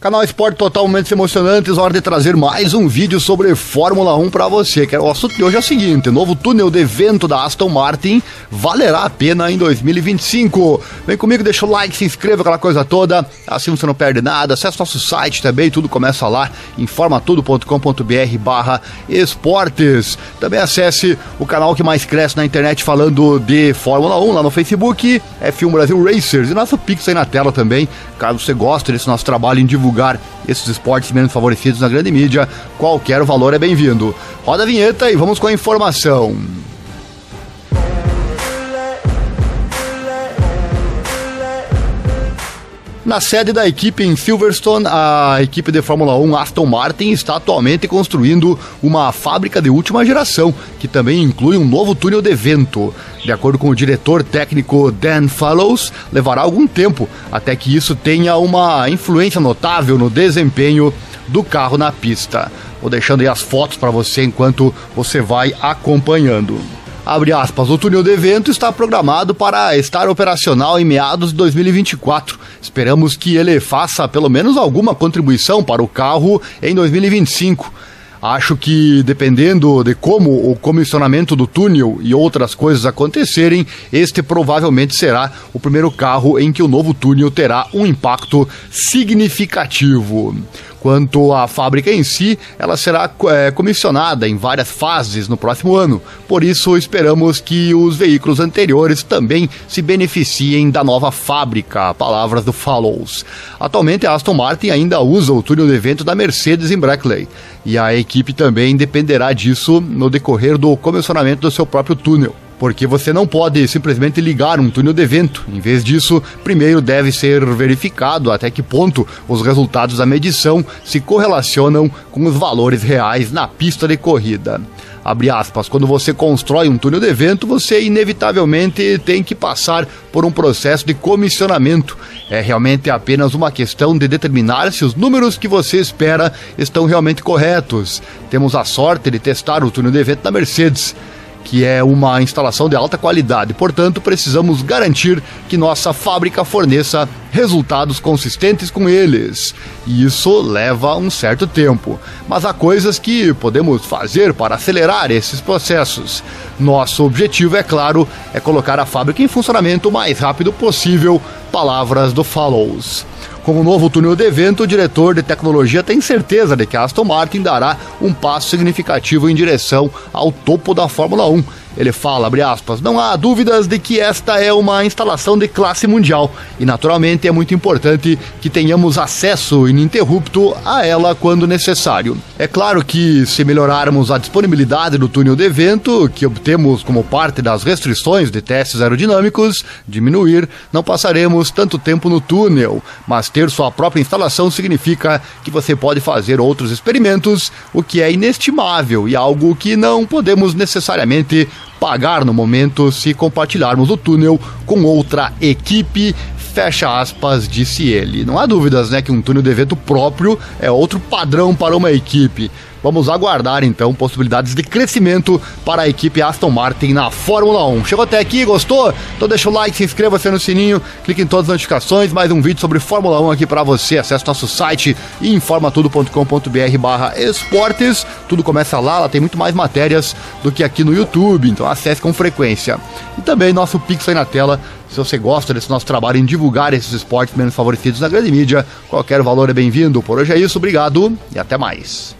Canal Esporte Totalmente Emocionantes, hora de trazer mais um vídeo sobre Fórmula 1 para você. Que o assunto de hoje é o seguinte: novo túnel de vento da Aston Martin valerá a pena em 2025. Vem comigo, deixa o like, se inscreva, aquela coisa toda. Assim você não perde nada. Acesse nosso site também, tudo começa lá, informatudo.com.br/barra esportes. Também acesse o canal que mais cresce na internet falando de Fórmula 1 lá no Facebook, F1 Brasil Racers. E nosso Pix aí na tela também, caso você goste desse nosso trabalho em divulgação divulgar esses esportes menos favorecidos na grande mídia, qualquer valor é bem-vindo. Roda a vinheta e vamos com a informação. Na sede da equipe em Silverstone, a equipe de Fórmula 1 Aston Martin está atualmente construindo uma fábrica de última geração, que também inclui um novo túnel de vento. De acordo com o diretor técnico Dan Fallows, levará algum tempo até que isso tenha uma influência notável no desempenho do carro na pista. Vou deixando aí as fotos para você enquanto você vai acompanhando. Abre aspas, o túnel de evento está programado para estar operacional em meados de 2024. Esperamos que ele faça pelo menos alguma contribuição para o carro em 2025. Acho que dependendo de como o comissionamento do túnel e outras coisas acontecerem, este provavelmente será o primeiro carro em que o novo túnel terá um impacto significativo. Quanto à fábrica em si, ela será é, comissionada em várias fases no próximo ano. Por isso, esperamos que os veículos anteriores também se beneficiem da nova fábrica. Palavras do Fallows. Atualmente, a Aston Martin ainda usa o túnel de evento da Mercedes em Brackley. E a equipe também dependerá disso no decorrer do comissionamento do seu próprio túnel porque você não pode simplesmente ligar um túnel de vento. Em vez disso, primeiro deve ser verificado até que ponto os resultados da medição se correlacionam com os valores reais na pista de corrida. Abre aspas, quando você constrói um túnel de vento, você inevitavelmente tem que passar por um processo de comissionamento. É realmente apenas uma questão de determinar se os números que você espera estão realmente corretos. Temos a sorte de testar o túnel de vento da Mercedes que é uma instalação de alta qualidade. Portanto, precisamos garantir que nossa fábrica forneça resultados consistentes com eles. E isso leva um certo tempo. Mas há coisas que podemos fazer para acelerar esses processos. Nosso objetivo, é claro, é colocar a fábrica em funcionamento o mais rápido possível. Palavras do Follows. Com o novo túnel de evento, o diretor de tecnologia tem certeza de que a Aston Martin dará um passo significativo em direção ao topo da Fórmula 1 ele fala, abre aspas, não há dúvidas de que esta é uma instalação de classe mundial e naturalmente é muito importante que tenhamos acesso ininterrupto a ela quando necessário. É claro que se melhorarmos a disponibilidade do túnel de vento, que obtemos como parte das restrições de testes aerodinâmicos, diminuir, não passaremos tanto tempo no túnel, mas ter sua própria instalação significa que você pode fazer outros experimentos, o que é inestimável e algo que não podemos necessariamente pagar no momento se compartilharmos o túnel com outra equipe. Fecha aspas, disse ele. Não há dúvidas, né, que um túnel de evento próprio é outro padrão para uma equipe. Vamos aguardar então possibilidades de crescimento para a equipe Aston Martin na Fórmula 1. Chegou até aqui, gostou? Então deixa o like, se inscreva-se no sininho, clique em todas as notificações, mais um vídeo sobre Fórmula 1 aqui para você. Acesse nosso site informatudo.com.br barra esportes. Tudo começa lá, lá tem muito mais matérias do que aqui no YouTube, então acesse com frequência. E também nosso Pix aí na tela, se você gosta desse nosso trabalho em divulgar esses esportes menos favorecidos na grande mídia, qualquer valor é bem-vindo. Por hoje é isso, obrigado e até mais.